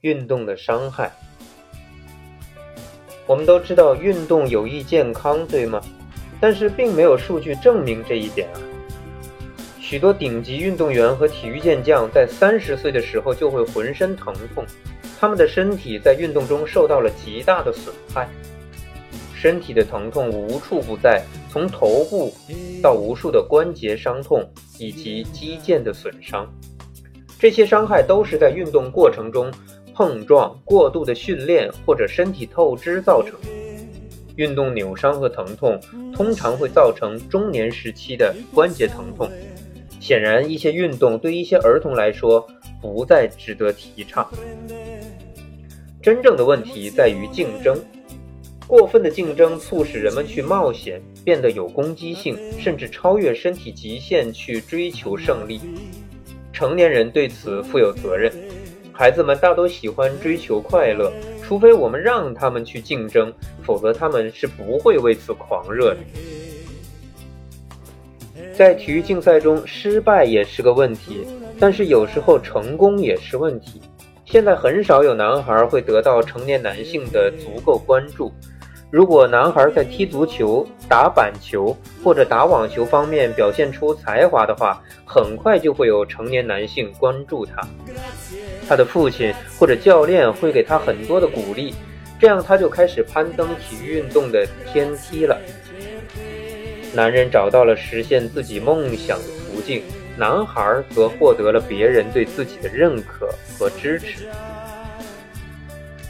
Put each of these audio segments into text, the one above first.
运动的伤害。我们都知道运动有益健康，对吗？但是并没有数据证明这一点啊。许多顶级运动员和体育健将在三十岁的时候就会浑身疼痛，他们的身体在运动中受到了极大的损害。身体的疼痛无处不在，从头部到无数的关节伤痛以及肌腱的损伤，这些伤害都是在运动过程中碰撞、过度的训练或者身体透支造成。运动扭伤和疼痛通常会造成中年时期的关节疼痛。显然，一些运动对一些儿童来说不再值得提倡。真正的问题在于竞争，过分的竞争促使人们去冒险，变得有攻击性，甚至超越身体极限去追求胜利。成年人对此负有责任。孩子们大都喜欢追求快乐。除非我们让他们去竞争，否则他们是不会为此狂热的。在体育竞赛中，失败也是个问题，但是有时候成功也是问题。现在很少有男孩会得到成年男性的足够关注。如果男孩在踢足球、打板球或者打网球方面表现出才华的话，很快就会有成年男性关注他。他的父亲或者教练会给他很多的鼓励，这样他就开始攀登体育运动的天梯了。男人找到了实现自己梦想的途径，男孩则获得了别人对自己的认可和支持。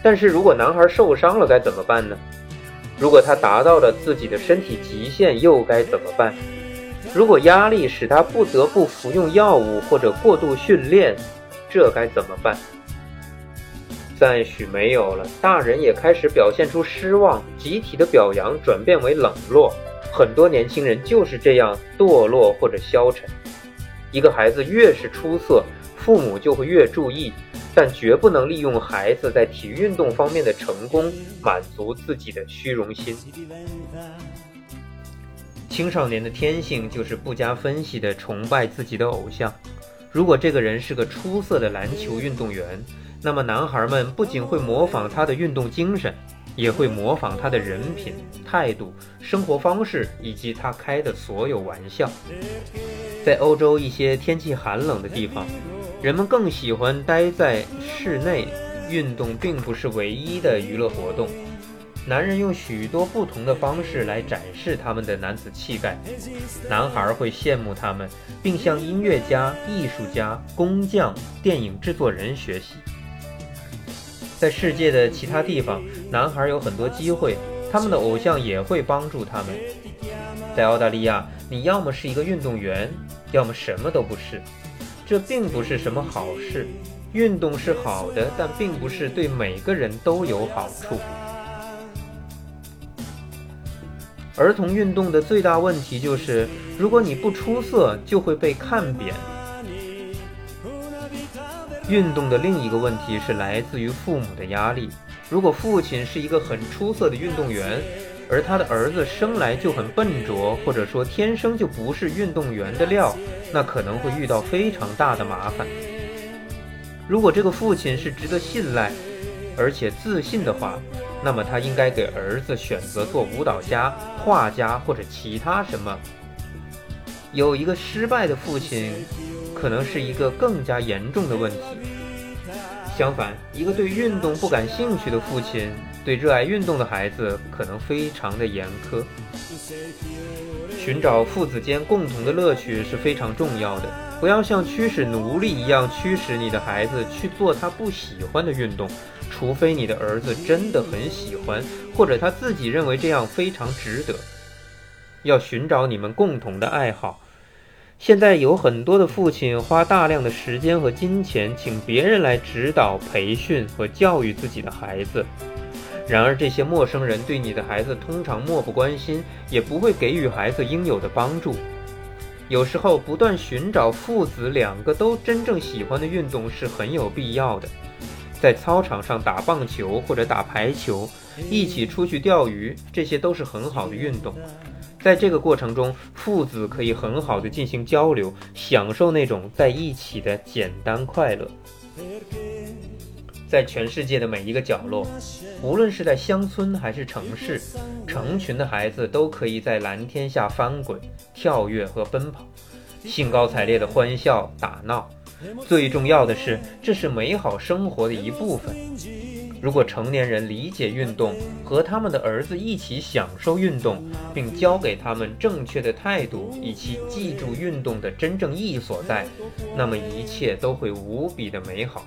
但是如果男孩受伤了该怎么办呢？如果他达到了自己的身体极限又该怎么办？如果压力使他不得不服用药物或者过度训练？这该怎么办？赞许没有了，大人也开始表现出失望，集体的表扬转变为冷落。很多年轻人就是这样堕落或者消沉。一个孩子越是出色，父母就会越注意，但绝不能利用孩子在体育运动方面的成功满足自己的虚荣心。青少年的天性就是不加分析的崇拜自己的偶像。如果这个人是个出色的篮球运动员，那么男孩们不仅会模仿他的运动精神，也会模仿他的人品、态度、生活方式以及他开的所有玩笑。在欧洲一些天气寒冷的地方，人们更喜欢待在室内，运动并不是唯一的娱乐活动。男人用许多不同的方式来展示他们的男子气概，男孩会羡慕他们，并向音乐家、艺术家、工匠、电影制作人学习。在世界的其他地方，男孩有很多机会，他们的偶像也会帮助他们。在澳大利亚，你要么是一个运动员，要么什么都不是，这并不是什么好事。运动是好的，但并不是对每个人都有好处。儿童运动的最大问题就是，如果你不出色，就会被看扁。运动的另一个问题是来自于父母的压力。如果父亲是一个很出色的运动员，而他的儿子生来就很笨拙，或者说天生就不是运动员的料，那可能会遇到非常大的麻烦。如果这个父亲是值得信赖，而且自信的话，那么他应该给儿子选择做舞蹈家、画家或者其他什么。有一个失败的父亲，可能是一个更加严重的问题。相反，一个对运动不感兴趣的父亲，对热爱运动的孩子可能非常的严苛。寻找父子间共同的乐趣是非常重要的。不要像驱使奴隶一样驱使你的孩子去做他不喜欢的运动。除非你的儿子真的很喜欢，或者他自己认为这样非常值得。要寻找你们共同的爱好。现在有很多的父亲花大量的时间和金钱，请别人来指导、培训和教育自己的孩子。然而，这些陌生人对你的孩子通常漠不关心，也不会给予孩子应有的帮助。有时候，不断寻找父子两个都真正喜欢的运动是很有必要的。在操场上打棒球或者打排球，一起出去钓鱼，这些都是很好的运动。在这个过程中，父子可以很好的进行交流，享受那种在一起的简单快乐。在全世界的每一个角落，无论是在乡村还是城市，成群的孩子都可以在蓝天下翻滚、跳跃和奔跑，兴高采烈的欢笑打闹。最重要的是，这是美好生活的一部分。如果成年人理解运动，和他们的儿子一起享受运动，并教给他们正确的态度，以及记住运动的真正意义所在，那么一切都会无比的美好。